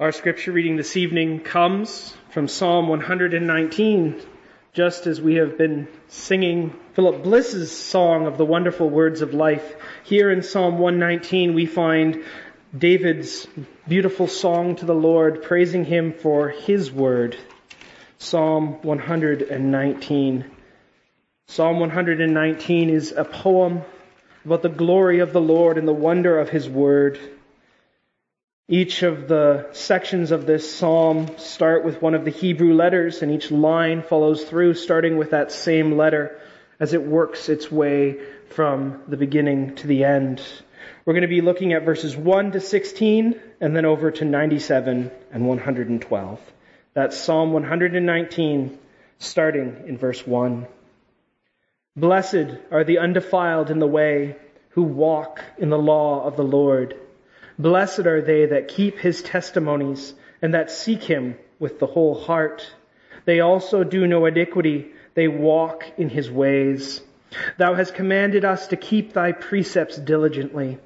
Our scripture reading this evening comes from Psalm 119, just as we have been singing Philip Bliss's song of the wonderful words of life. Here in Psalm 119, we find David's beautiful song to the Lord, praising him for his word. Psalm 119. Psalm 119 is a poem about the glory of the Lord and the wonder of his word. Each of the sections of this psalm start with one of the Hebrew letters, and each line follows through, starting with that same letter as it works its way from the beginning to the end. We're going to be looking at verses 1 to 16, and then over to 97 and 112. That's Psalm 119, starting in verse 1. Blessed are the undefiled in the way who walk in the law of the Lord. Blessed are they that keep his testimonies and that seek him with the whole heart. They also do no iniquity. They walk in his ways. Thou hast commanded us to keep thy precepts diligently.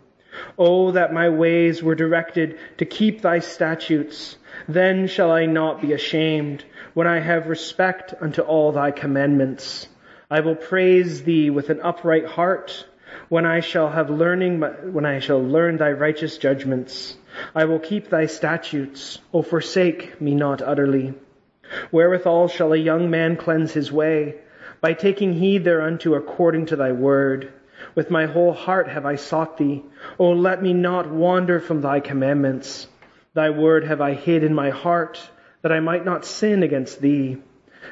Oh, that my ways were directed to keep thy statutes. Then shall I not be ashamed when I have respect unto all thy commandments. I will praise thee with an upright heart when I shall have learning, when I shall learn thy righteous judgments. I will keep thy statutes. O forsake me not utterly. Wherewithal shall a young man cleanse his way? By taking heed thereunto according to thy word. With my whole heart have I sought thee. O let me not wander from thy commandments. Thy word have I hid in my heart, that I might not sin against thee.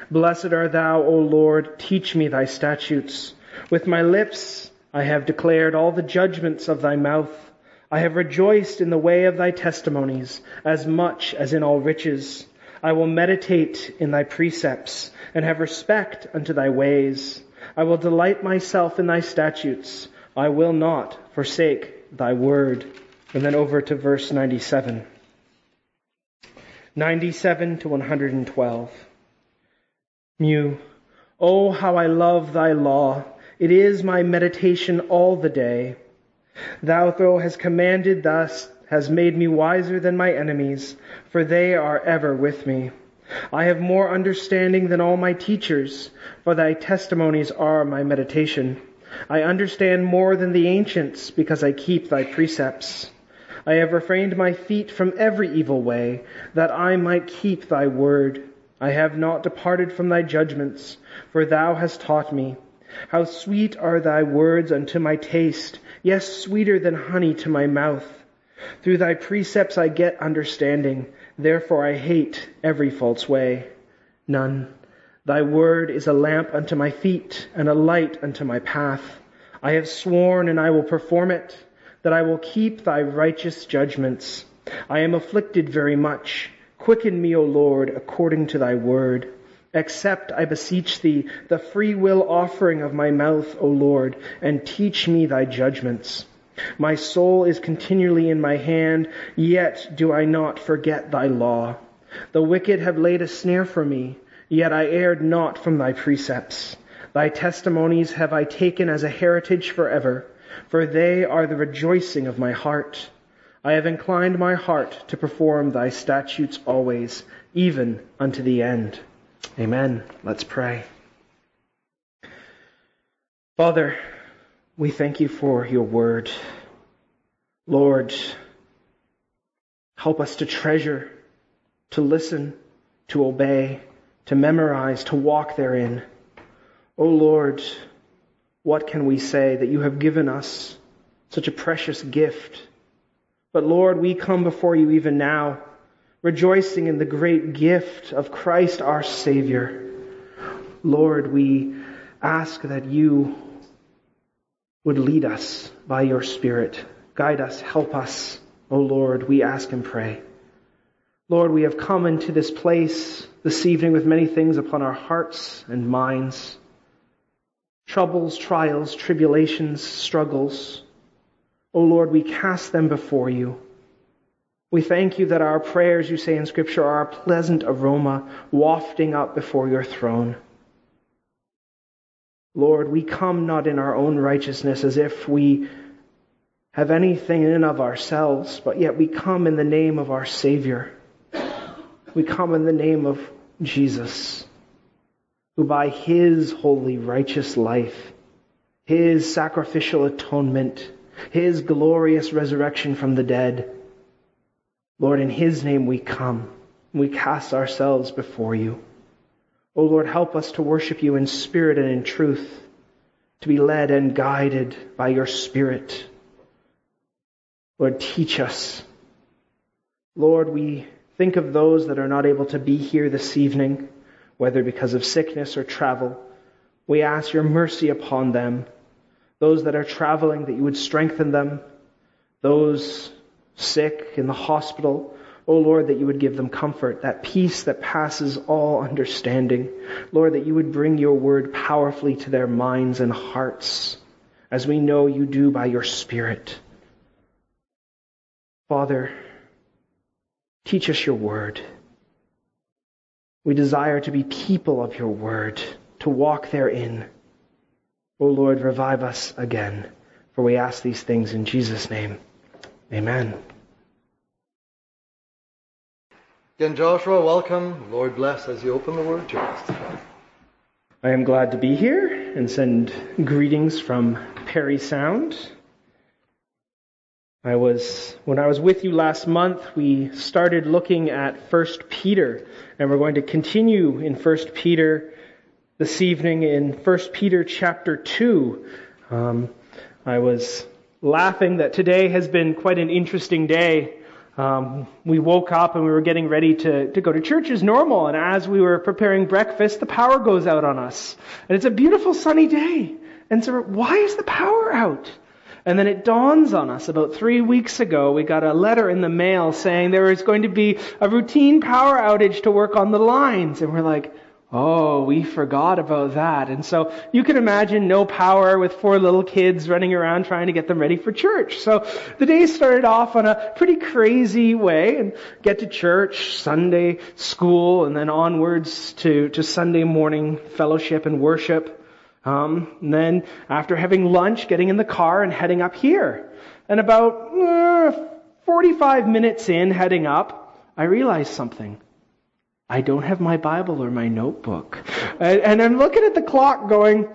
Blessed art thou, O Lord, teach me thy statutes. With my lips I have declared all the judgments of thy mouth. I have rejoiced in the way of thy testimonies as much as in all riches. I will meditate in thy precepts and have respect unto thy ways. I will delight myself in thy statutes. I will not forsake thy word. And then over to verse 97. 97 to 112. Mem. Oh, how I love thy law. It is my meditation all the day. Thou, thou hast commanded thus, has made me wiser than my enemies, for they are ever with me. I have more understanding than all my teachers, for thy testimonies are my meditation. I understand more than the ancients, because I keep thy precepts. I have refrained my feet from every evil way, that I might keep thy word. I have not departed from thy judgments, for thou hast taught me. How sweet are thy words unto my taste, yes, sweeter than honey to my mouth. Through thy precepts I get understanding, therefore I hate every false way. Nun. Thy word is a lamp unto my feet and a light unto my path. I have sworn and I will perform it, that I will keep thy righteous judgments. I am afflicted very much. Quicken me, O Lord, according to thy word. Accept, I beseech thee, the free will offering of my mouth, O Lord, and teach me thy judgments. My soul is continually in my hand, yet do I not forget thy law. The wicked have laid a snare for me, yet I erred not from thy precepts. Thy testimonies have I taken as a heritage forever, for they are the rejoicing of my heart. I have inclined my heart to perform thy statutes always, even unto the end. Amen. Let's pray. Father, we thank you for your word. Lord, help us to treasure, to listen, to obey, to memorize, to walk therein. O oh Lord, what can we say that you have given us such a precious gift? But Lord, we come before you even now rejoicing in the great gift of Christ our Savior. Lord, we ask that you would lead us by your Spirit. Guide us, help us, O Lord, we ask and pray. Lord, we have come into this place this evening with many things upon our hearts and minds troubles, trials, tribulations, struggles. O Lord, we cast them before you. We thank you that our prayers, you say in Scripture, are a pleasant aroma wafting up before your throne. Lord, we come not in our own righteousness as if we have anything in of ourselves, but yet we come in the name of our Savior, We come in the name of Jesus, who by his holy, righteous life, his sacrificial atonement, his glorious resurrection from the dead, Lord, in his name we come. We cast ourselves before you. O oh Lord, help us to worship you in spirit and in truth, to be led and guided by your spirit. Lord, teach us. Lord, we think of those that are not able to be here this evening, whether because of sickness or travel. We ask your mercy upon them. Those that are traveling, that you would strengthen them. Those sick in the hospital, O oh Lord, that you would give them comfort, that peace that passes all understanding. Lord, that you would bring your word powerfully to their minds and hearts, as we know you do by your Spirit. Father, teach us your word. We desire to be people of your word, to walk therein. O oh Lord, revive us again, for we ask these things in Jesus' name. Amen. Again, Joshua, welcome. Lord bless as you open the word to us today. I am glad to be here and send greetings from Parry Sound. I was when I was with you last month, we started looking at 1 Peter, and we're going to continue in 1 Peter this evening in 1 Peter chapter 2. Um, I was laughing that today has been quite an interesting day. Um, we woke up and we were getting ready to, to go to church as normal, and as we were preparing breakfast, the power goes out on us. And it's a beautiful sunny day. And so, why is the power out? And then it dawns on us about three weeks ago, we got a letter in the mail saying there is going to be a routine power outage to work on the lines. And we're like, Oh, we forgot about that. And so you can imagine no power with four little kids running around trying to get them ready for church. So the day started off on a pretty crazy way and get to church, Sunday school, and then onwards to, to Sunday morning fellowship and worship. Um, and then after having lunch, getting in the car and heading up here. And about uh, 45 minutes in heading up, I realized something. I don't have my Bible or my notebook. And I'm looking at the clock going,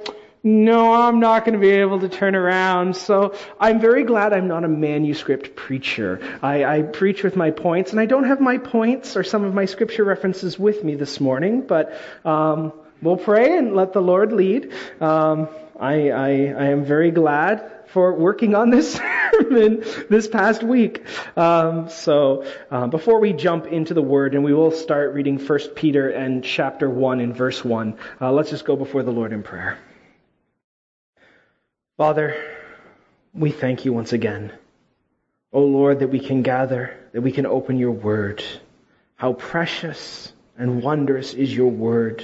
no, I'm not going to be able to turn around. So I'm very glad I'm not a manuscript preacher. I, I, preach with my points, and I don't have my points or some of my scripture references with me this morning, but um, we'll pray and let the Lord lead. Um, I, I, I am very glad for working on this sermon this past week. Um, so uh, before we jump into the word, and we will start reading First Peter and chapter one and verse one, uh, let's just go before the Lord in prayer. Father, we thank you once again. O oh Lord, that we can gather, that we can open your word. How precious and wondrous is your word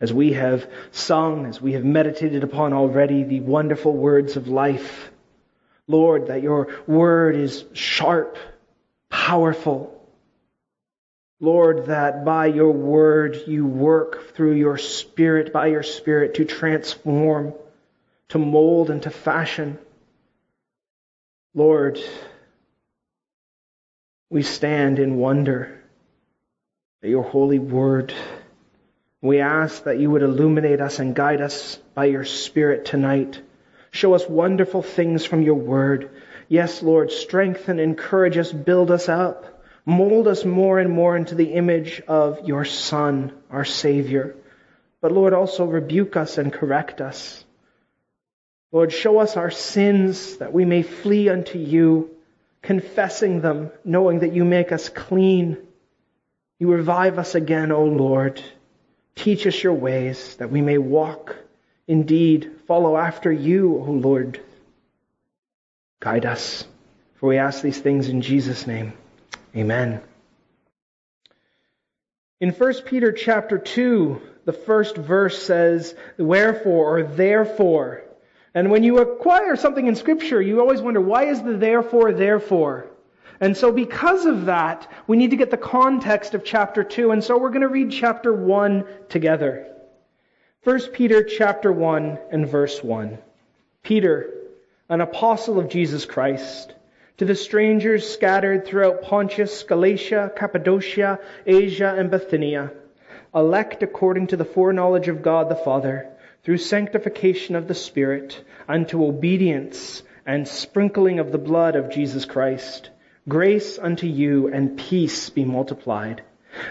as we have sung, as we have meditated upon already the wonderful words of life. Lord, that your word is sharp, powerful. Lord, that by your word you work through your spirit, by your spirit to transform, to mold, and to fashion. Lord, we stand in wonder at your holy word. We ask that you would illuminate us and guide us by your Spirit tonight. Show us wonderful things from your word. Yes, Lord, strengthen, encourage us, build us up, mold us more and more into the image of your Son, our Savior. But Lord, also rebuke us and correct us. Lord, show us our sins that we may flee unto you, confessing them, knowing that you make us clean. You revive us again, O Lord. Teach us your ways that we may walk, indeed, follow after you, O Lord. Guide us, for we ask these things in Jesus' name. Amen. In 1 Peter chapter 2, the first verse says, wherefore or therefore. And when you acquire something in scripture, you always wonder, why is the therefore, therefore? And so because of that, we need to get the context of chapter 2. And so we're going to read chapter 1 together. 1 Peter chapter 1 and verse 1. Peter, an apostle of Jesus Christ, To the strangers scattered throughout Pontus, Galatia, Cappadocia, Asia, and Bithynia, elect according to the foreknowledge of God the Father, through sanctification of the Spirit, unto obedience and sprinkling of the blood of Jesus Christ, grace unto you and peace be multiplied.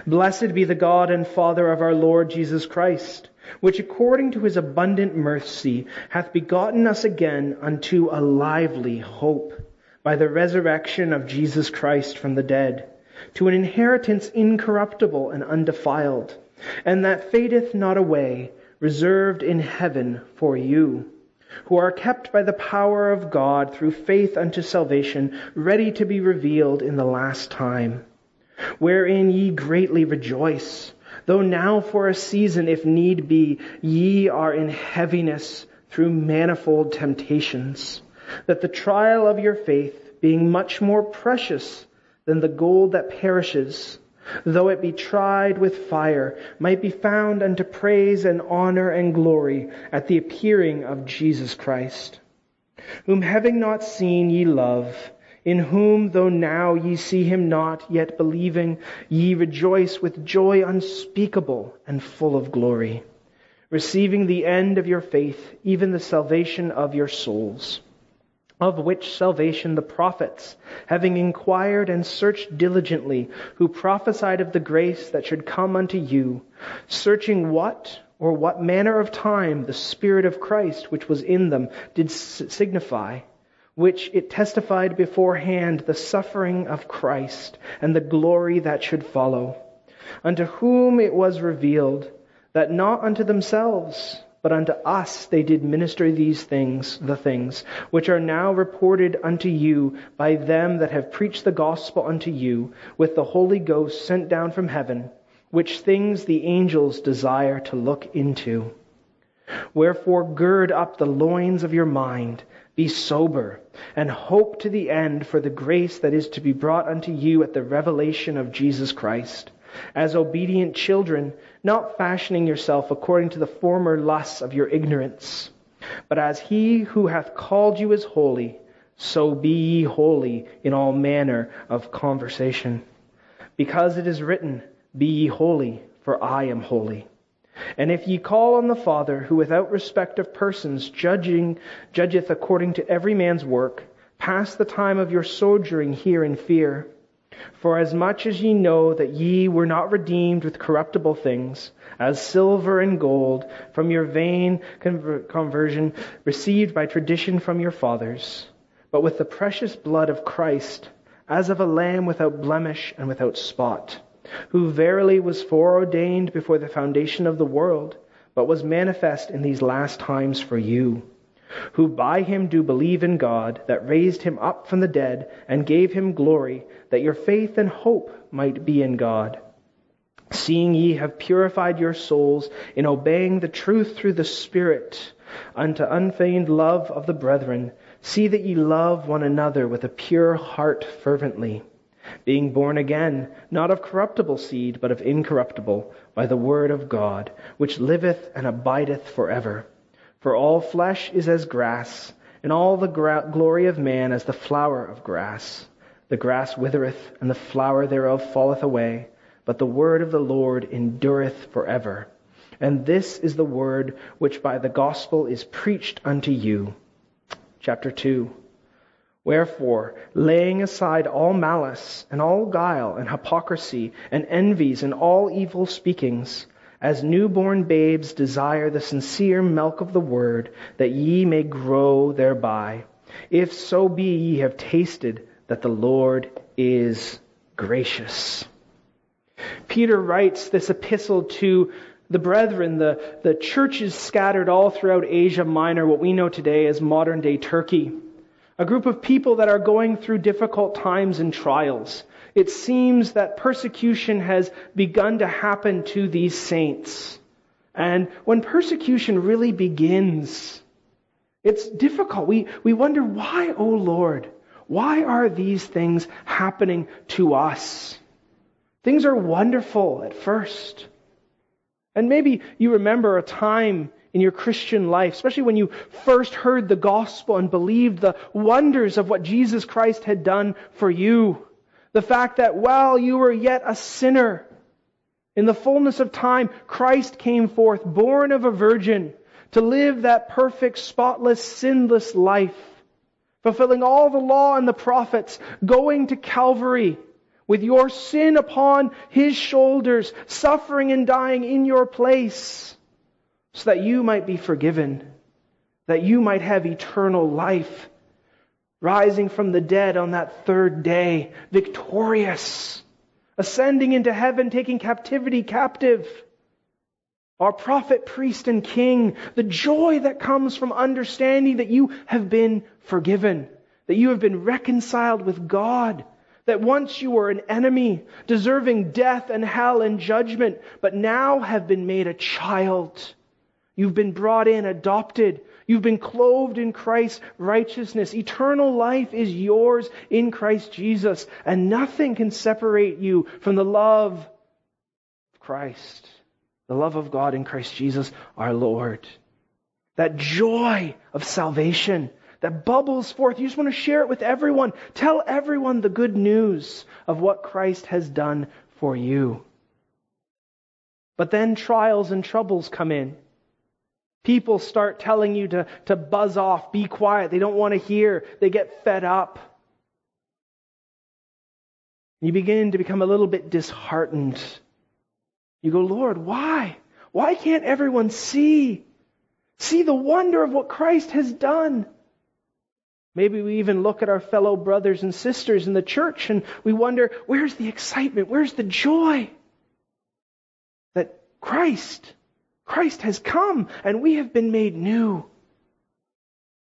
Blessed be the God and Father of our Lord Jesus Christ, which according to his abundant mercy hath begotten us again unto a lively hope by the resurrection of Jesus Christ from the dead, to an inheritance incorruptible and undefiled, and that fadeth not away, reserved in heaven for you, who are kept by the power of God through faith unto salvation, ready to be revealed in the last time, wherein ye greatly rejoice, though now for a season, if need be, ye are in heaviness through manifold temptations that the trial of your faith, being much more precious than the gold that perishes, though it be tried with fire, might be found unto praise and honor and glory at the appearing of Jesus Christ, whom having not seen ye love, in whom, though now ye see him not, yet believing, ye rejoice with joy unspeakable and full of glory, receiving the end of your faith, even the salvation of your souls of which salvation the prophets, having inquired and searched diligently, who prophesied of the grace that should come unto you, searching what or what manner of time the Spirit of Christ which was in them did signify, which it testified beforehand the suffering of Christ and the glory that should follow, unto whom it was revealed that not unto themselves, but unto us they did minister these things, the things, which are now reported unto you by them that have preached the gospel unto you, with the Holy Ghost sent down from heaven, which things the angels desire to look into. Wherefore gird up the loins of your mind, be sober, and hope to the end for the grace that is to be brought unto you at the revelation of Jesus Christ as obedient children, not fashioning yourself according to the former lusts of your ignorance, but as he who hath called you is holy, so be ye holy in all manner of conversation. Because it is written, Be ye holy, for I am holy. And if ye call on the Father, who without respect of persons judging, judgeth according to every man's work, pass the time of your sojourning here in fear. For as much as ye know that ye were not redeemed with corruptible things, as silver and gold, from your vain conver- conversion received by tradition from your fathers, but with the precious blood of Christ, as of a lamb without blemish and without spot, who verily was foreordained before the foundation of the world, but was manifest in these last times for you who by him do believe in God, that raised him up from the dead and gave him glory, that your faith and hope might be in God. Seeing ye have purified your souls in obeying the truth through the Spirit unto unfeigned love of the brethren, see that ye love one another with a pure heart fervently, being born again, not of corruptible seed, but of incorruptible, by the word of God, which liveth and abideth for ever. For all flesh is as grass, and all the gra- glory of man as the flower of grass. The grass withereth, and the flower thereof falleth away, but the word of the Lord endureth for ever. And this is the word which by the gospel is preached unto you. Chapter 2. Wherefore, laying aside all malice, and all guile, and hypocrisy, and envies, and all evil speakings, as newborn babes desire the sincere milk of the word, that ye may grow thereby. If so be ye have tasted that the Lord is gracious. Peter writes this epistle to the brethren, the, the churches scattered all throughout Asia Minor, what we know today as modern day Turkey. A group of people that are going through difficult times and trials it seems that persecution has begun to happen to these saints. And when persecution really begins, it's difficult. We, we wonder, why, oh Lord? Why are these things happening to us? Things are wonderful at first. And maybe you remember a time in your Christian life, especially when you first heard the gospel and believed the wonders of what Jesus Christ had done for you. The fact that while you were yet a sinner, in the fullness of time, Christ came forth, born of a virgin, to live that perfect, spotless, sinless life, fulfilling all the law and the prophets, going to Calvary with your sin upon his shoulders, suffering and dying in your place, so that you might be forgiven, that you might have eternal life, rising from the dead on that third day, victorious, ascending into heaven, taking captivity captive. Our prophet, priest, and king, the joy that comes from understanding that you have been forgiven, that you have been reconciled with God that once you were an enemy, deserving death and hell and judgment, but now have been made a child. You've been brought in, adopted. You've been clothed in Christ's righteousness. Eternal life is yours in Christ Jesus, and nothing can separate you from the love of Christ, the love of God in Christ Jesus our Lord. That joy of salvation that bubbles forth. You just want to share it with everyone. Tell everyone the good news of what Christ has done for you. But then trials and troubles come in. People start telling you to, to buzz off, be quiet. They don't want to hear. They get fed up. You begin to become a little bit disheartened. You go, Lord, why? Why can't everyone see? See the wonder of what Christ has done. Maybe we even look at our fellow brothers and sisters in the church and we wonder, where's the excitement? Where's the joy? That Christ, Christ has come and we have been made new.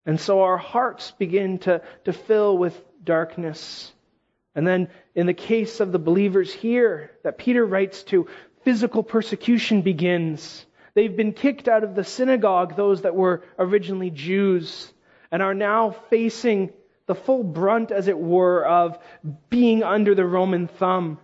And so our hearts begin to, to fill with darkness. And then in the case of the believers here that Peter writes to, physical persecution begins. They've been kicked out of the synagogue, those that were originally Jews and are now facing the full brunt, as it were, of being under the Roman thumb.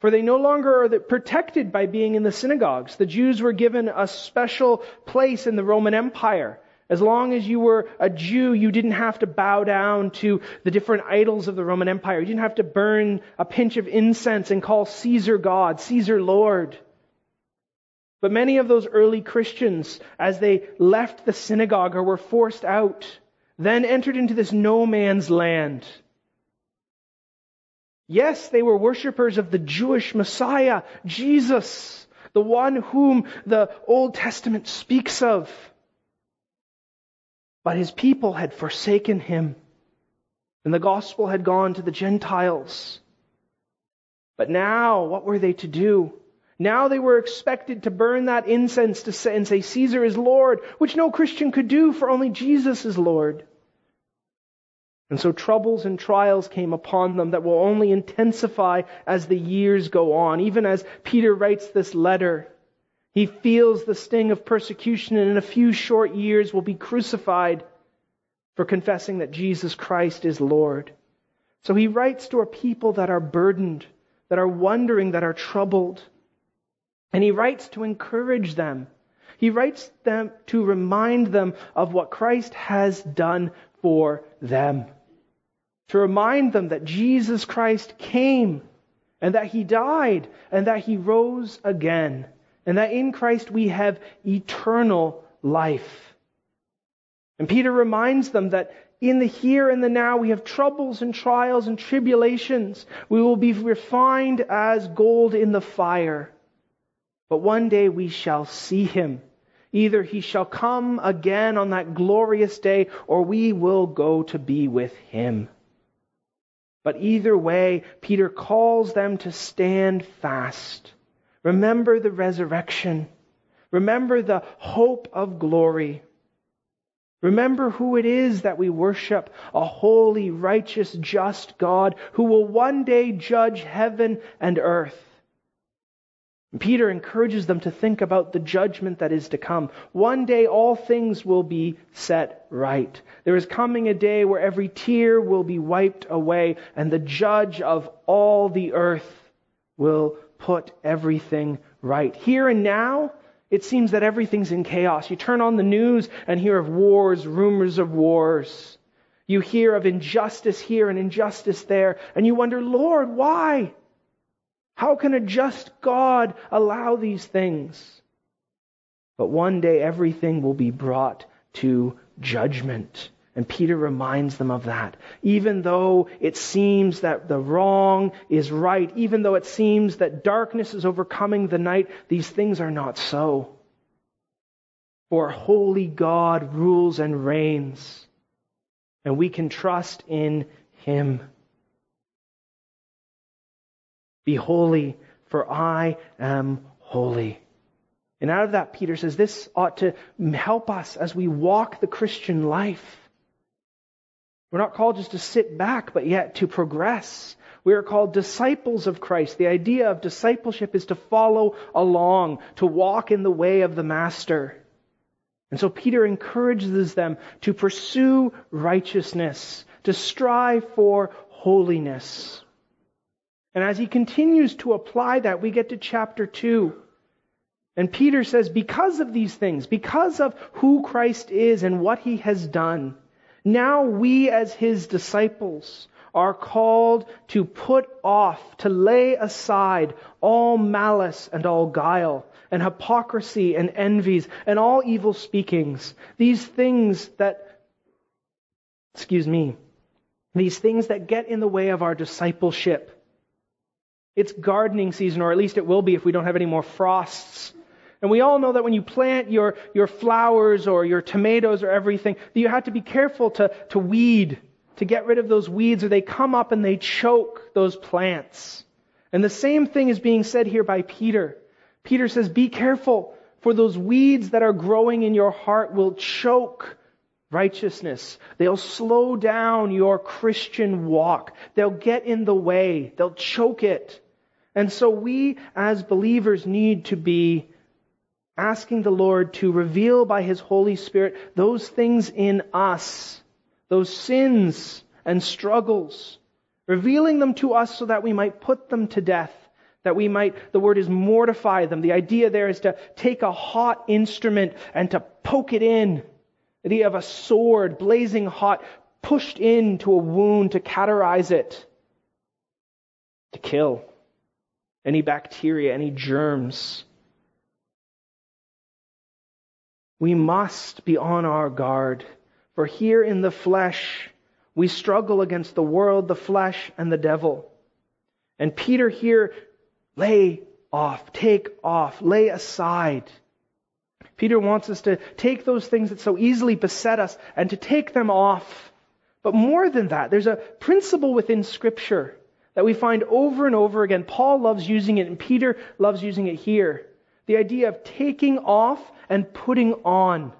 For they no longer are protected by being in the synagogues. The Jews were given a special place in the Roman Empire. As long as you were a Jew, you didn't have to bow down to the different idols of the Roman Empire. You didn't have to burn a pinch of incense and call Caesar God, Caesar Lord. But many of those early Christians, as they left the synagogue or were forced out, then entered into this no man's land. Yes, they were worshippers of the Jewish Messiah, Jesus, the one whom the Old Testament speaks of. But his people had forsaken him, and the gospel had gone to the Gentiles. But now, what were they to do? Now they were expected to burn that incense to say, and say, Caesar is Lord, which no Christian could do, for only Jesus is Lord. And so troubles and trials came upon them that will only intensify as the years go on. Even as Peter writes this letter, he feels the sting of persecution and in a few short years will be crucified for confessing that Jesus Christ is Lord. So he writes to a people that are burdened, that are wondering, that are troubled. And he writes to encourage them. He writes them to remind them of what Christ has done for them. To remind them that Jesus Christ came and that he died and that he rose again and that in Christ we have eternal life. And Peter reminds them that in the here and the now we have troubles and trials and tribulations. We will be refined as gold in the fire. But one day we shall see him. Either he shall come again on that glorious day, or we will go to be with him. But either way, Peter calls them to stand fast. Remember the resurrection. Remember the hope of glory. Remember who it is that we worship a holy, righteous, just God who will one day judge heaven and earth. Peter encourages them to think about the judgment that is to come. One day all things will be set right. There is coming a day where every tear will be wiped away and the judge of all the earth will put everything right. Here and now, It seems that everything's in chaos. You turn on the news and hear of wars, rumors of wars. You hear of injustice here and injustice there, and you wonder, Lord, why? How can a just God allow these things? But one day everything will be brought to judgment. And Peter reminds them of that. Even though it seems that the wrong is right, even though it seems that darkness is overcoming the night, these things are not so. For holy God rules and reigns, and we can trust in him. Be holy, for I am holy. And out of that, Peter says, this ought to help us as we walk the Christian life. We're not called just to sit back, but yet to progress. We are called disciples of Christ. The idea of discipleship is to follow along, to walk in the way of the Master. And so Peter encourages them to pursue righteousness, to strive for holiness. And as he continues to apply that, we get to chapter 2. And Peter says, because of these things, because of who Christ is and what he has done, now we, as his disciples, are called to put off, to lay aside all malice and all guile, and hypocrisy and envies, and all evil speakings. These things that, excuse me, these things that get in the way of our discipleship. It's gardening season, or at least it will be if we don't have any more frosts. And we all know that when you plant your, your flowers or your tomatoes or everything, that you have to be careful to, to weed, to get rid of those weeds, or they come up and they choke those plants. And the same thing is being said here by Peter. Peter says, Be careful, for those weeds that are growing in your heart will choke righteousness. They'll slow down your Christian walk. They'll get in the way. They'll choke it. And so we as believers need to be asking the Lord to reveal by His Holy Spirit those things in us, those sins and struggles, revealing them to us so that we might put them to death, that we might, the word is mortify them. The idea there is to take a hot instrument and to poke it in. The idea of a sword, blazing hot, pushed into a wound to cauterize it, to kill any bacteria, any germs. We must be on our guard, for here in the flesh, we struggle against the world, the flesh, and the devil. And Peter here, lay off, take off, lay aside. Peter wants us to take those things that so easily beset us and to take them off. But more than that, there's a principle within Scripture that we find over and over again. Paul loves using it, and Peter loves using it here. The idea of taking off and putting on.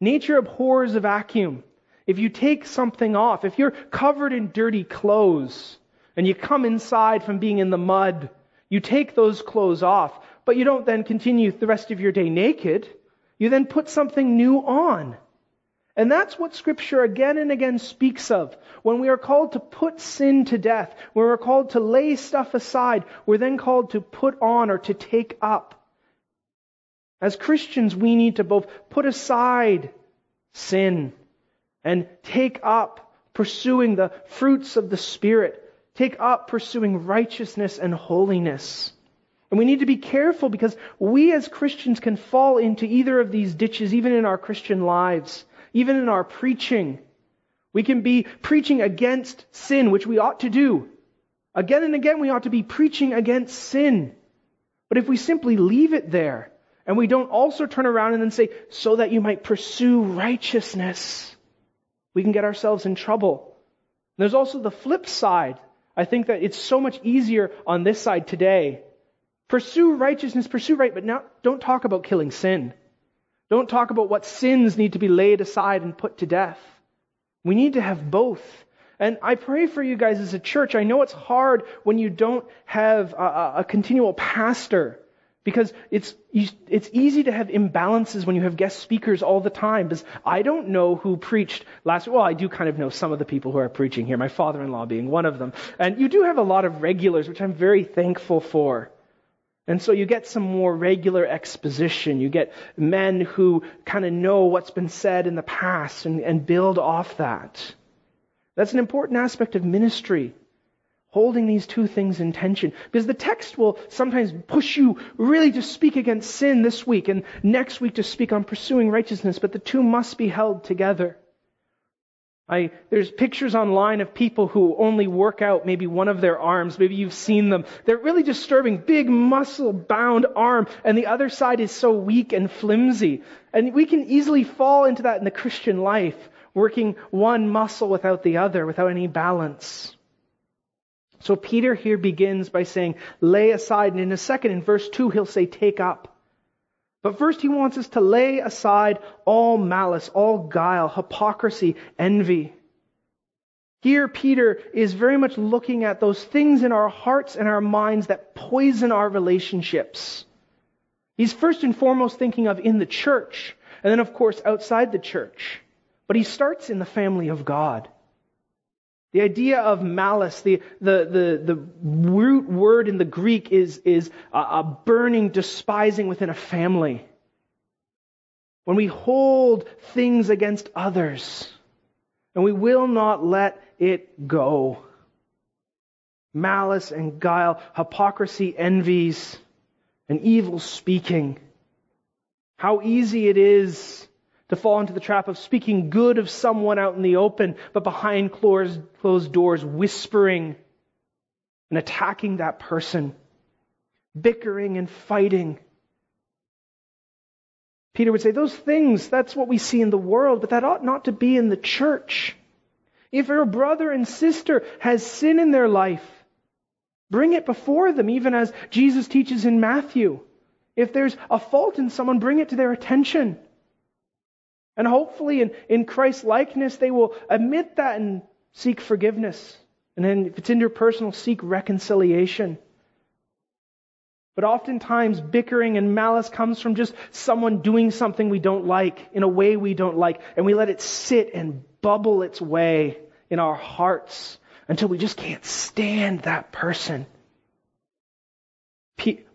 Nature abhors a vacuum. If you take something off, if you're covered in dirty clothes and you come inside from being in the mud, you take those clothes off, but you don't then continue the rest of your day naked. You then put something new on. And that's what Scripture again and again speaks of. When we are called to put sin to death, when we're called to lay stuff aside, we're then called to put on or to take up. As Christians, we need to both put aside sin and take up pursuing the fruits of the Spirit, take up pursuing righteousness and holiness. And we need to be careful because we as Christians can fall into either of these ditches even in our Christian lives, even in our preaching. We can be preaching against sin, which we ought to do. Again and again, we ought to be preaching against sin. But if we simply leave it there, and we don't also turn around and then say, so that you might pursue righteousness. We can get ourselves in trouble. And there's also the flip side. I think that it's so much easier on this side today. Pursue righteousness, pursue right, but now don't talk about killing sin. Don't talk about what sins need to be laid aside and put to death. We need to have both. And I pray for you guys as a church. I know it's hard when you don't have a, a continual pastor because it's, it's easy to have imbalances when you have guest speakers all the time. Because I don't know who preached last Well, I do kind of know some of the people who are preaching here, my father in law being one of them. And you do have a lot of regulars, which I'm very thankful for. And so you get some more regular exposition. You get men who kind of know what's been said in the past and, and build off that. That's an important aspect of ministry. Holding these two things in tension. Because the text will sometimes push you really to speak against sin this week and next week to speak on pursuing righteousness, but the two must be held together. I, there's pictures online of people who only work out maybe one of their arms. Maybe you've seen them. They're really disturbing. Big muscle bound arm and the other side is so weak and flimsy. And we can easily fall into that in the Christian life, working one muscle without the other, without any balance. So Peter here begins by saying, lay aside. And in a second, in verse 2, he'll say, take up. But first, he wants us to lay aside all malice, all guile, hypocrisy, envy. Here, Peter is very much looking at those things in our hearts and our minds that poison our relationships. He's first and foremost thinking of in the church, and then, of course, outside the church. But he starts in the family of God. The idea of malice, the, the, the, the root word in the Greek is, is a, a burning despising within a family. When we hold things against others, and we will not let it go. Malice and guile, hypocrisy, envies, and evil speaking. How easy it is to fall into the trap of speaking good of someone out in the open, but behind closed, doors, whispering and attacking that person, bickering and fighting. Peter would say, those things, that's what we see in the world, but that ought not to be in the church. If your brother and sister has sin in their life, bring it before them, even as Jesus teaches in Matthew. If there's a fault in someone, bring it to their attention. And hopefully, in, in Christ's likeness, they will admit that and seek forgiveness. And then, if it's interpersonal, seek reconciliation. But oftentimes, bickering and malice comes from just someone doing something we don't like in a way we don't like, and we let it sit and bubble its way in our hearts until we just can't stand that person.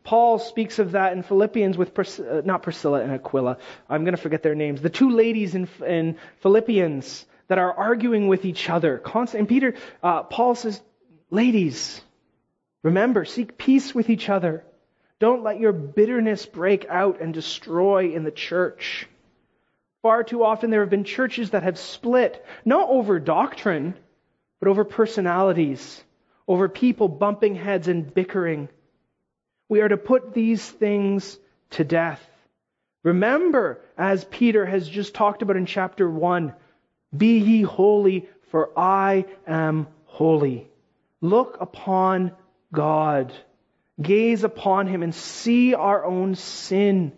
Paul speaks of that in Philippians with Pris- uh, not Priscilla and Aquila. I'm going to forget their names. The two ladies in, in Philippians that are arguing with each other. Constant. And Peter, uh, Paul says, ladies, remember, seek peace with each other. Don't let your bitterness break out and destroy in the church. Far too often there have been churches that have split, not over doctrine, but over personalities, over people bumping heads and bickering. We are to put these things to death. Remember, as Peter has just talked about in chapter 1, be ye holy, for I am holy. Look upon God. Gaze upon him and see our own sin.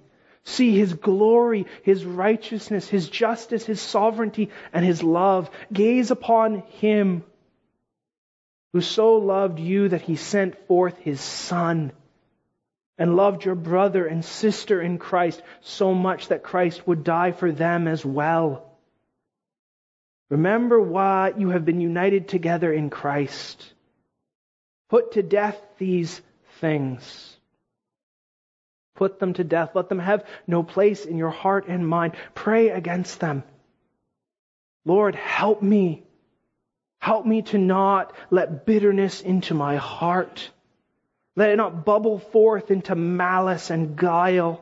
See his glory, his righteousness, his justice, his sovereignty, and his love. Gaze upon him who so loved you that he sent forth his son and loved your brother and sister in Christ so much that Christ would die for them as well. Remember why you have been united together in Christ. Put to death these things. Put them to death. Let them have no place in your heart and mind. Pray against them. Lord, help me. Help me to not let bitterness into my heart. Let it not bubble forth into malice and guile.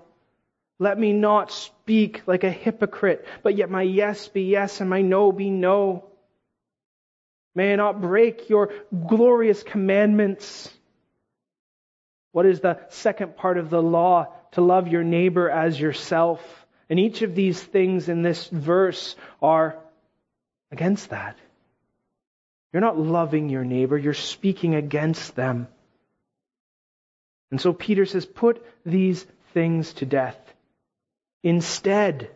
Let me not speak like a hypocrite, but yet my yes be yes and my no be no. May I not break your glorious commandments. What is the second part of the law? To love your neighbor as yourself. And each of these things in this verse are against that. You're not loving your neighbor, you're speaking against them. And so Peter says, put these things to death. Instead,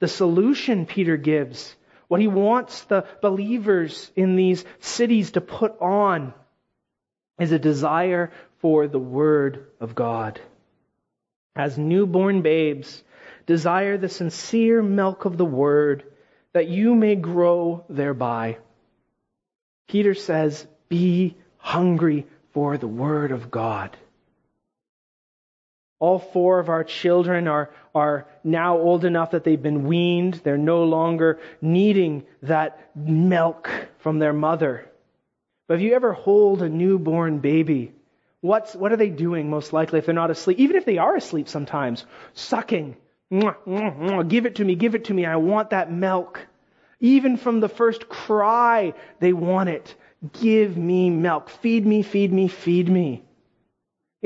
the solution Peter gives, what he wants the believers in these cities to put on, is a desire for the Word of God. As newborn babes, desire the sincere milk of the Word, that you may grow thereby. Peter says, Be hungry for the Word of God. All four of our children are, are now old enough that they've been weaned. They're no longer needing that milk from their mother. But if you ever hold a newborn baby, what's, what are they doing most likely if they're not asleep? Even if they are asleep sometimes, sucking. Give it to me, give it to me. I want that milk. Even from the first cry, they want it. Give me milk. Feed me, feed me, feed me.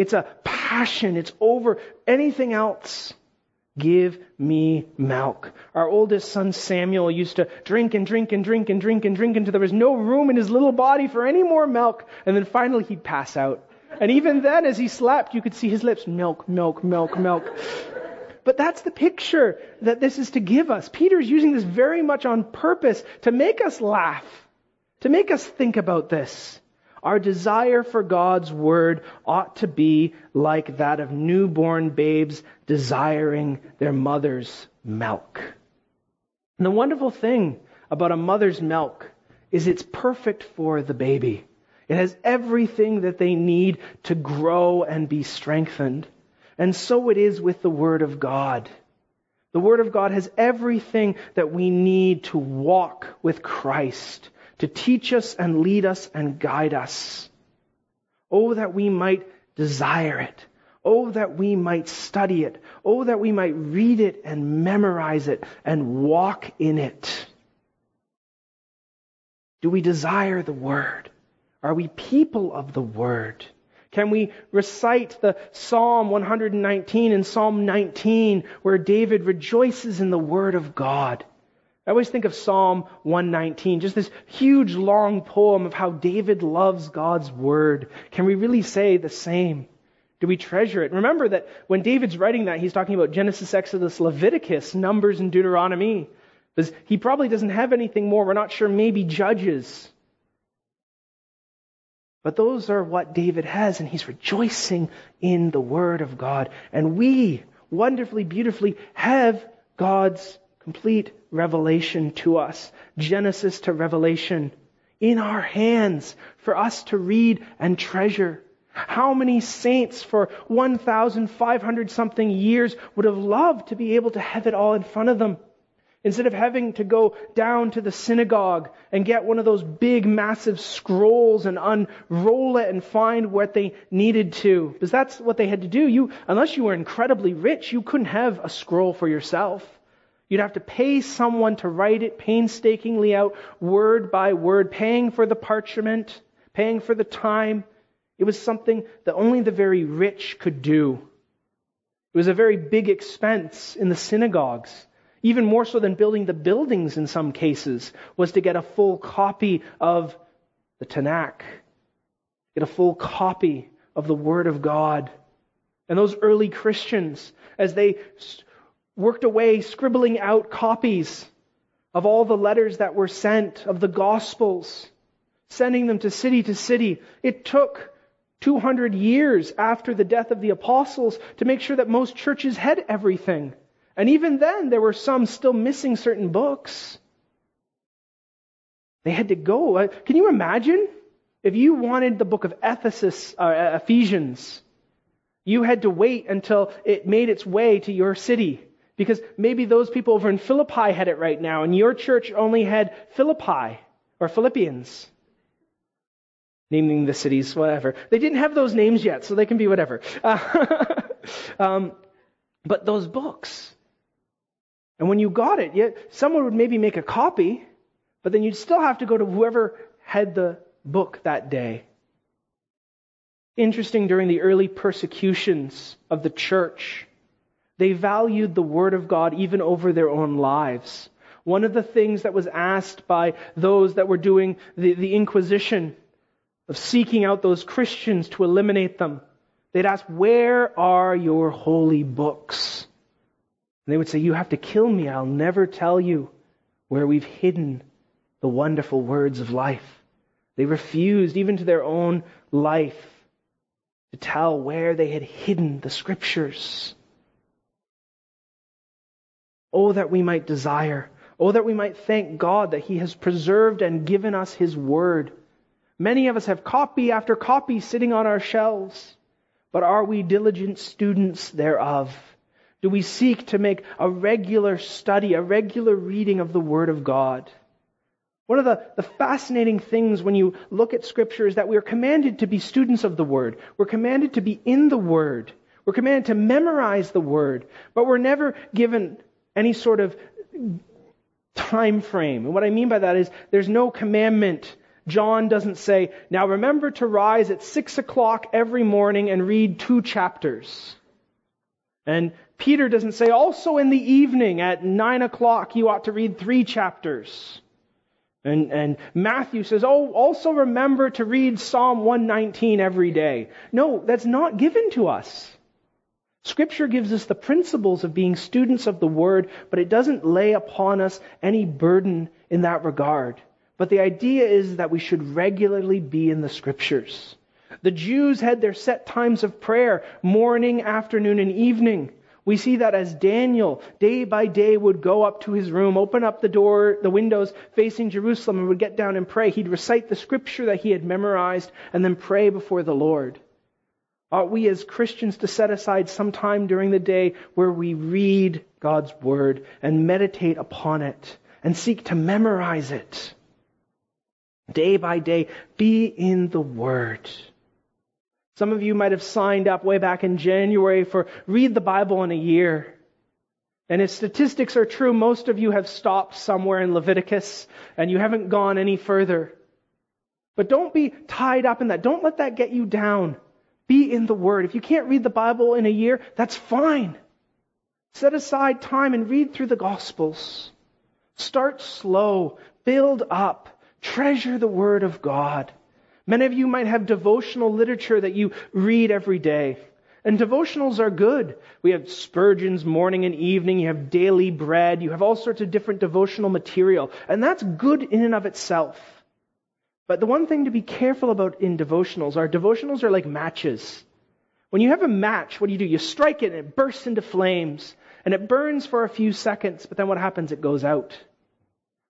It's a passion. It's over anything else. Give me milk. Our oldest son Samuel used to drink and drink and drink and drink and drink until there was no room in his little body for any more milk. And then finally he'd pass out. And even then, as he slept, you could see his lips milk, milk, milk, milk. But that's the picture that this is to give us. Peter's using this very much on purpose to make us laugh, to make us think about this. Our desire for God's word ought to be like that of newborn babes desiring their mother's milk. And the wonderful thing about a mother's milk is it's perfect for the baby. It has everything that they need to grow and be strengthened. And so it is with the Word of God. The Word of God has everything that we need to walk with Christ to teach us and lead us and guide us. Oh, that we might desire it. Oh, that we might study it. Oh, that we might read it and memorize it and walk in it. Do we desire the Word? Are we people of the Word? Can we recite the Psalm 119 and Psalm 19 where David rejoices in the Word of God? I always think of Psalm 119, just this huge long poem of how David loves God's word. Can we really say the same? Do we treasure it? Remember that when David's writing that, he's talking about Genesis, Exodus, Leviticus, Numbers, and Deuteronomy. Because he probably doesn't have anything more. We're not sure, maybe Judges. But those are what David has, and he's rejoicing in the Word of God. And we, wonderfully, beautifully, have God's complete revelation to us, Genesis to Revelation, in our hands for us to read and treasure. How many saints for 1,500 something years would have loved to be able to have it all in front of them? Instead of having to go down to the synagogue and get one of those big, massive scrolls and unroll it and find what they needed to. Because that's what they had to do. You, unless you were incredibly rich, you couldn't have a scroll for yourself. You'd have to pay someone to write it painstakingly out, word by word, paying for the parchment, paying for the time. It was something that only the very rich could do. It was a very big expense in the synagogues. Even more so than building the buildings in some cases, was to get a full copy of the Tanakh, get a full copy of the Word of God. And those early Christians, as they worked away scribbling out copies of all the letters that were sent, of the Gospels, sending them to city to city. It took 200 years after the death of the apostles to make sure that most churches had everything. And even then, there were some still missing certain books. They had to go. Uh, can you imagine if you wanted the book of Ephesus, uh, Ephesians? You had to wait until it made its way to your city. Because maybe those people over in Philippi had it right now, and your church only had Philippi or Philippians. Naming the cities, whatever. They didn't have those names yet, so they can be whatever. Uh, um, but those books. And when you got it, yet someone would maybe make a copy, but then you'd still have to go to whoever had the book that day. Interesting during the early persecutions of the church they valued the Word of God even over their own lives. One of the things that was asked by those that were doing the, the Inquisition of seeking out those Christians to eliminate them, they'd ask, Where are your holy books? And they would say, You have to kill me. I'll never tell you where we've hidden the wonderful words of life. They refused, even to their own life, to tell where they had hidden the scriptures. Oh, that we might desire. Oh, that we might thank God that He has preserved and given us His Word. Many of us have copy after copy sitting on our shelves. but are we diligent students thereof? Do we seek to make a regular study, a regular reading of the Word of God? One of the, the fascinating things when you look at Scripture is that we are commanded to be students of the Word. We're commanded to be in the Word. We're commanded to memorize the Word. But we're never given any sort of time frame. And what I mean by that is there's no commandment. John doesn't say, now remember to rise at six o'clock every morning and read two chapters. And Peter doesn't say, also in the evening at nine o'clock you ought to read three chapters. And, and Matthew says, oh, also remember to read Psalm 119 every day. No, that's not given to us. Scripture gives us the principles of being students of the Word, but it doesn't lay upon us any burden in that regard. But the idea is that we should regularly be in the Scriptures. The Jews had their set times of prayer, morning, afternoon, and evening. We see that as Daniel, day by day, would go up to his room, open up the door, the windows facing Jerusalem, and would get down and pray. He'd recite the scripture that he had memorized and then pray before the Lord. Ought we as Christians to set aside some time during the day where we read God's Word and meditate upon it and seek to memorize it? Day by day, be in the Word. Some of you might have signed up way back in January for Read the Bible in a Year. And if statistics are true, most of you have stopped somewhere in Leviticus and you haven't gone any further. But don't be tied up in that. Don't let that get you down. Be in the Word. If you can't read the Bible in a year, that's fine. Set aside time and read through the Gospels. Start slow. Build up. Treasure the Word of God. Many of you might have devotional literature that you read every day. And devotionals are good. We have Spurgeon's morning and evening. You have daily bread. You have all sorts of different devotional material. And that's good in and of itself. But the one thing to be careful about in devotionals are devotionals are like matches. When you have a match, what do you do? You strike it and it bursts into flames. And it burns for a few seconds, but then what happens? It goes out.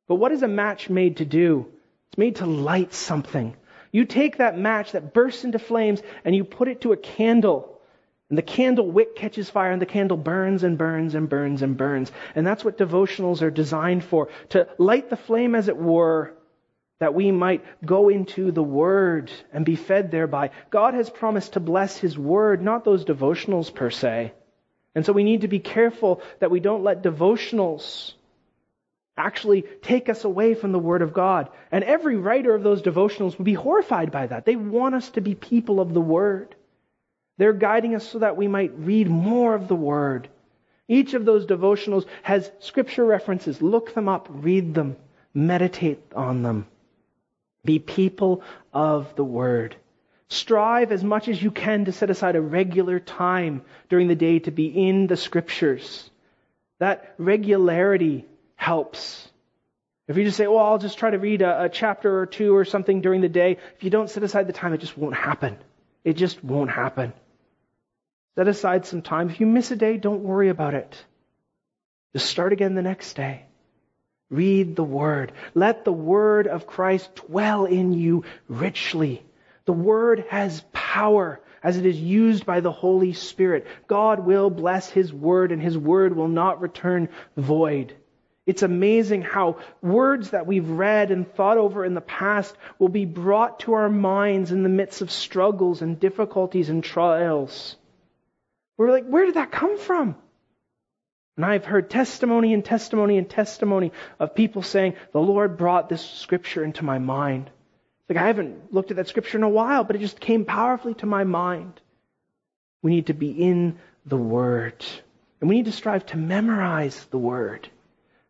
But what is a match made to do? It's made to light something. You take that match that bursts into flames and you put it to a candle. And the candle wick catches fire and the candle burns and burns and burns and burns. And that's what devotionals are designed for. To light the flame as it were, that we might go into the Word and be fed thereby. God has promised to bless His Word, not those devotionals per se. And so we need to be careful that we don't let devotionals actually take us away from the Word of God. And every writer of those devotionals would be horrified by that. They want us to be people of the Word. They're guiding us so that we might read more of the Word. Each of those devotionals has scripture references. Look them up, read them, meditate on them. Be people of the Word. Strive as much as you can to set aside a regular time during the day to be in the Scriptures. That regularity helps. If you just say, well, I'll just try to read a, a, chapter or two or something during the day, if you don't set aside the time, it just won't happen. It just won't happen. Set aside some time. If you miss a day, don't worry about it. Just start again the next day. Read the Word. Let the Word of Christ dwell in you richly. The Word has power as it is used by the Holy Spirit. God will bless His Word and His Word will not return void. It's amazing how words that we've read and thought over in the past will be brought to our minds in the midst of struggles and difficulties and trials. We're like, where did that come from? And I've heard testimony and testimony and testimony of people saying, the Lord brought this scripture into my mind. Like, I haven't looked at that scripture in a while, but it just came powerfully to my mind. We need to be in the Word. And we need to strive to memorize the Word.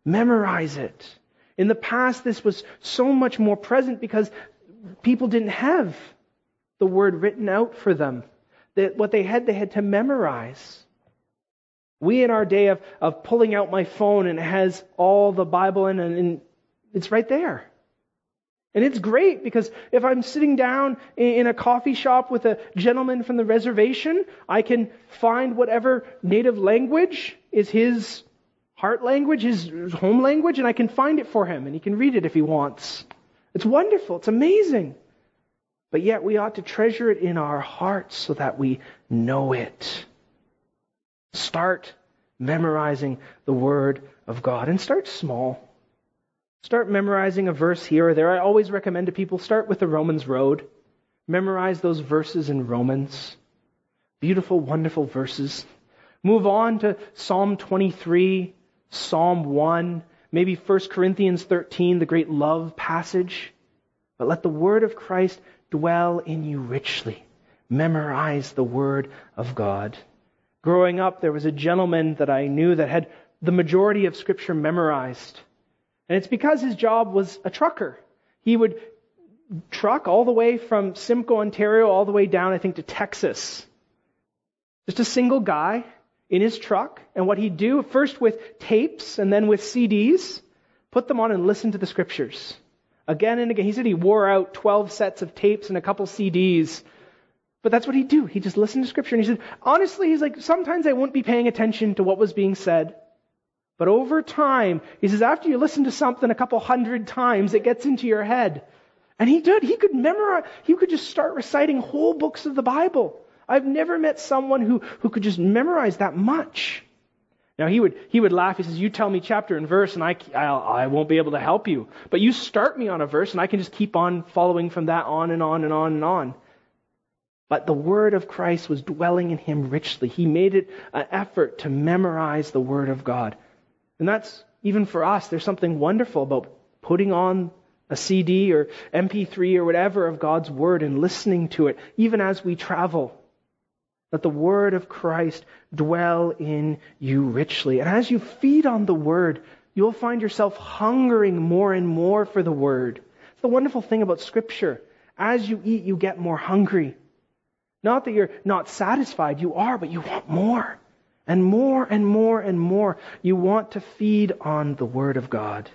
Memorize it. In the past, this was so much more present because people didn't have the word written out for them. That what they had, they had to memorize. We in our day of, of pulling out my phone and it has all the Bible in and, and it's right there. And it's great because if I'm sitting down in a coffee shop with a gentleman from the reservation, I can find whatever native language is his heart language, his home language, and I can find it for him, and he can read it if he wants. It's wonderful. It's amazing. But yet we ought to treasure it in our hearts so that we know it. Start memorizing the Word of God and start small. Start memorizing a verse here or there. I always recommend to people start with the Romans Road. Memorize those verses in Romans. Beautiful, wonderful verses. Move on to Psalm 23, Psalm 1, maybe 1 Corinthians 13, the great love passage. But let the word of Christ dwell in you richly. Memorize the word of God. Growing up, there was a gentleman that I knew that had the majority of scripture memorized. And it's because his job was a trucker. He would truck all the way from Simcoe, Ontario, all the way down, I think, to Texas. Just a single guy in his truck. And what he'd do, first with tapes and then with CDs, put them on and listen to the scriptures. Again and again. He said he wore out 12 sets of tapes and a couple CDs. But that's what he'd do. He just listened to scripture. And he said, honestly, he's like, sometimes I wouldn't be paying attention to what was being said. But over time, he says, after you listen to something a couple hundred times, it gets into your head. And he did. He could memorize, he could just start reciting whole books of the Bible. I've never met someone who, who could just memorize that much. Now he would, he would laugh. He says, you tell me chapter and verse and I, I'll, I won't be able to help you. But you start me on a verse and I can just keep on following from that on and on and on and on. But the word of Christ was dwelling in him richly. He made it an effort to memorize the word of God. And that's even for us. There's something wonderful about putting on a CD or MP3 or whatever of God's word and listening to it, even as we travel. Let the word of Christ dwell in you richly. And as you feed on the word, you'll find yourself hungering more and more for the word. It's the wonderful thing about scripture. As you eat, you get more hungry. Not that you're not satisfied, you are, but you want more. And more and more and more. You want to feed on the word of God.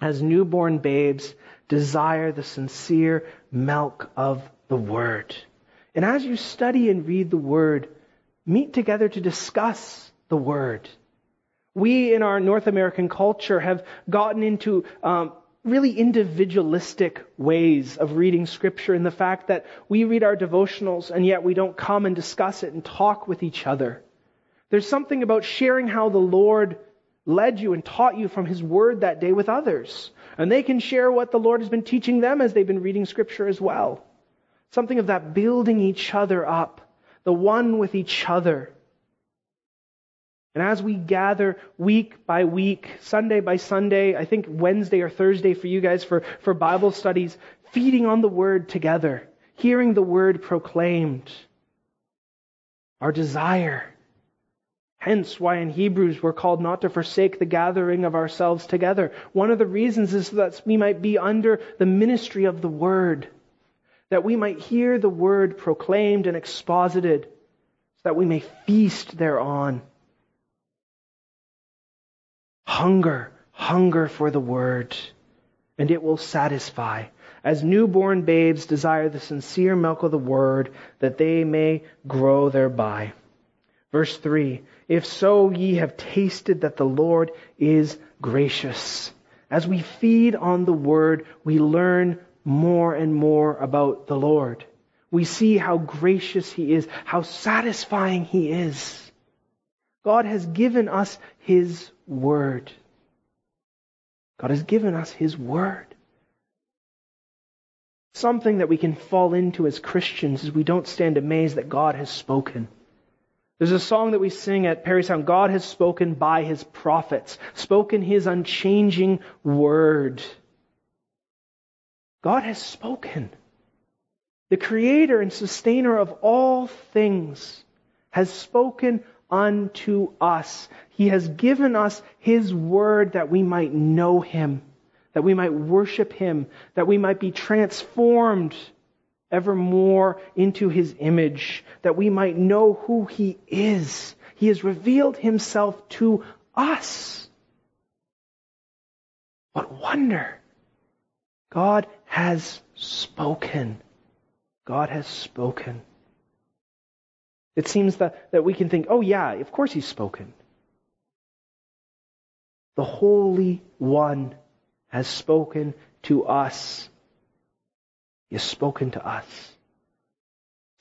As newborn babes, desire the sincere milk of the word. And as you study and read the Word, meet together to discuss the Word. We in our North American culture have gotten into um, really individualistic ways of reading Scripture in the fact that we read our devotionals and yet we don't come and discuss it and talk with each other. There's something about sharing how the Lord led you and taught you from His Word that day with others. And they can share what the Lord has been teaching them as they've been reading Scripture as well. Something of that building each other up, the one with each other. And as we gather week by week, Sunday by Sunday, I think Wednesday or Thursday for you guys for, for Bible studies, feeding on the Word together, hearing the Word proclaimed, our desire. Hence why in Hebrews we're called not to forsake the gathering of ourselves together. One of the reasons is that we might be under the ministry of the Word that we might hear the word proclaimed and exposited, so that we may feast thereon. Hunger, hunger for the word, and it will satisfy. As newborn babes desire the sincere milk of the word, that they may grow thereby. Verse 3 If so ye have tasted that the Lord is gracious. As we feed on the word, we learn more and more about the Lord. We see how gracious He is, how satisfying He is. God has given us His Word. God has given us His Word. Something that we can fall into as Christians is we don't stand amazed that God has spoken. There's a song that we sing at Parry Sound God has spoken by His prophets, spoken His unchanging Word. God has spoken. The creator and sustainer of all things has spoken unto us. He has given us His word that we might know Him, that we might worship Him, that we might be transformed evermore into His image, that we might know who He is. He has revealed Himself to us. What wonder! God has spoken. God has spoken. It seems that, that we can think, oh, yeah, of course he's spoken. The Holy One has spoken to us. He has spoken to us.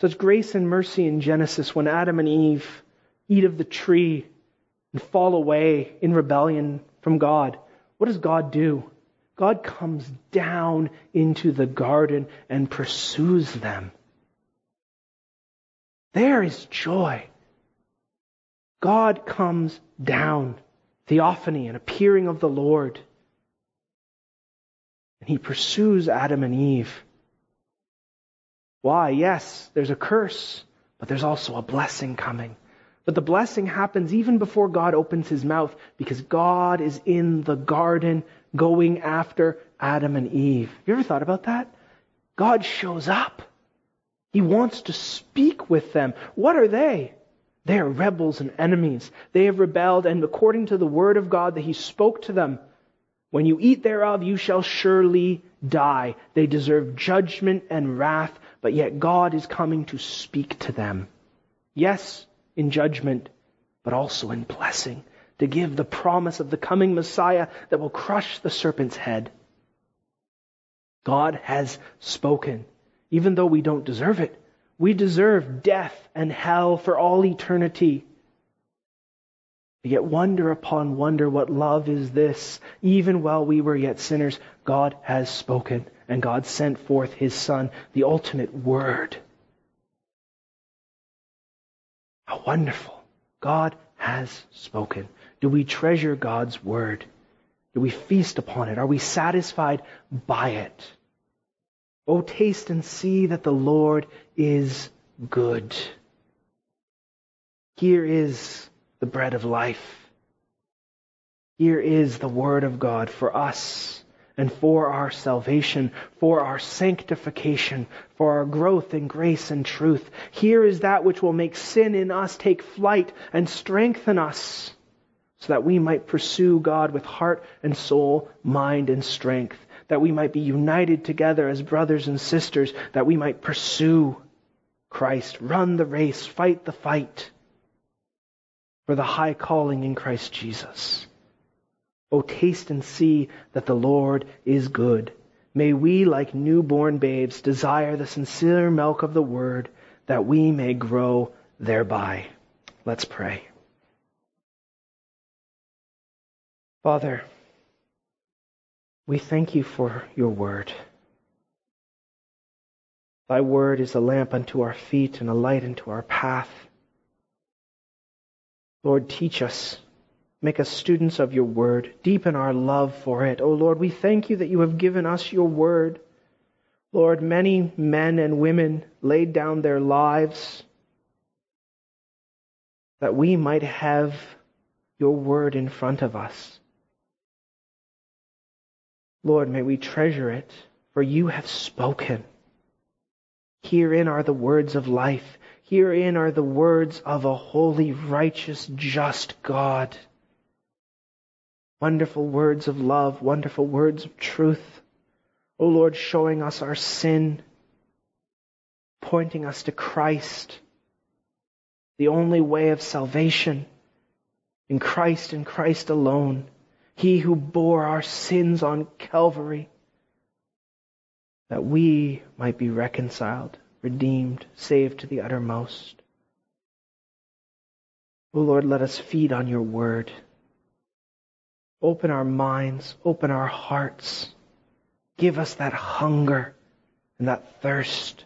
Such grace and mercy in Genesis when Adam and Eve eat of the tree and fall away in rebellion from God. What does God do? God comes down into the garden and pursues them. There is joy. God comes down, theophany, an appearing of the Lord. And he pursues Adam and Eve. Why? Yes, there's a curse, but there's also a blessing coming. But the blessing happens even before God opens his mouth because God is in the garden going after Adam and Eve. Have you ever thought about that? God shows up. He wants to speak with them. What are they? They are rebels and enemies. They have rebelled, and according to the word of God that He spoke to them, when you eat thereof, you shall surely die. They deserve judgment and wrath, but yet God is coming to speak to them. Yes, in judgment, but also in blessing, to give the promise of the coming Messiah that will crush the serpent's head. God has spoken, even though we don't deserve it. We deserve death and hell for all eternity. Yet wonder upon wonder what love is this. Even while we were yet sinners, God has spoken, and God sent forth His Son, the ultimate Word. How wonderful. God has spoken. Do we treasure God's Word? Do we feast upon it? Are we satisfied by it? Oh, taste and see that the Lord is good. Here is the bread of life. Here is the Word of God for us and for our salvation, for our sanctification, for our growth in grace and truth. Here is that which will make sin in us take flight and strengthen us so that we might pursue God with heart and soul, mind and strength, that we might be united together as brothers and sisters, that we might pursue Christ, run the race, fight the fight for the high calling in Christ Jesus. Oh, taste and see that the Lord is good. May we, like newborn babes, desire the sincere milk of the word that we may grow thereby. Let's pray. Father, we thank you for your word. Thy word is a lamp unto our feet and a light unto our path. Lord, teach us. Make us students of your word. Deepen our love for it. O oh Lord, we thank you that you have given us your word. Lord, many men and women laid down their lives that we might have your word in front of us. Lord, may we treasure it, for you have spoken. Herein are the words of life. Herein are the words of a holy, righteous, just God. Wonderful words of love, wonderful words of truth. O oh Lord, showing us our sin, pointing us to Christ, the only way of salvation, in Christ and Christ alone. He who bore our sins on Calvary, that we might be reconciled redeemed, saved to the uttermost. O oh Lord, let us feed on your word. Open our minds, open our hearts. Give us that hunger and that thirst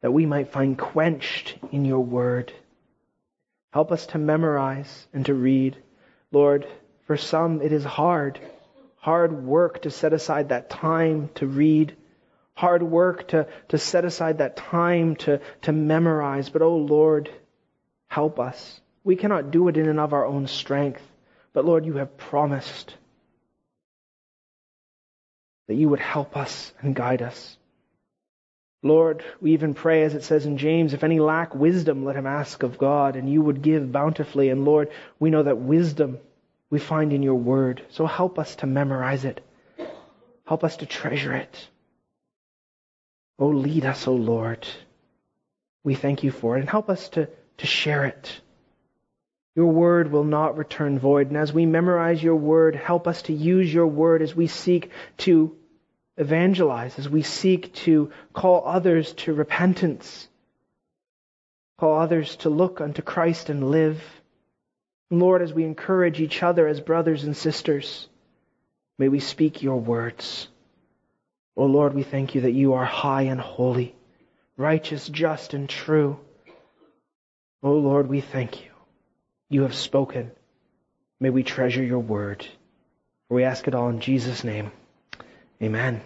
that we might find quenched in your word. Help us to memorize and to read. Lord, for some it is hard, hard work to set aside that time to read hard work to, to set aside that time to, to memorize. But oh Lord, help us. We cannot do it in and of our own strength. But Lord, you have promised that you would help us and guide us. Lord, we even pray, as it says in James, if any lack wisdom, let him ask of God, and you would give bountifully. And Lord, we know that wisdom we find in your word. So help us to memorize it. Help us to treasure it. Oh, lead us, O oh Lord. We thank you for it and help us to, to share it. Your word will not return void. And as we memorize your word, help us to use your word as we seek to evangelize, as we seek to call others to repentance, call others to look unto Christ and live. And Lord, as we encourage each other as brothers and sisters, may we speak your words. O Lord, we thank you that you are high and holy, righteous, just, and true. O Lord, we thank you. You have spoken. May we treasure your word. We ask it all in Jesus' name. Amen.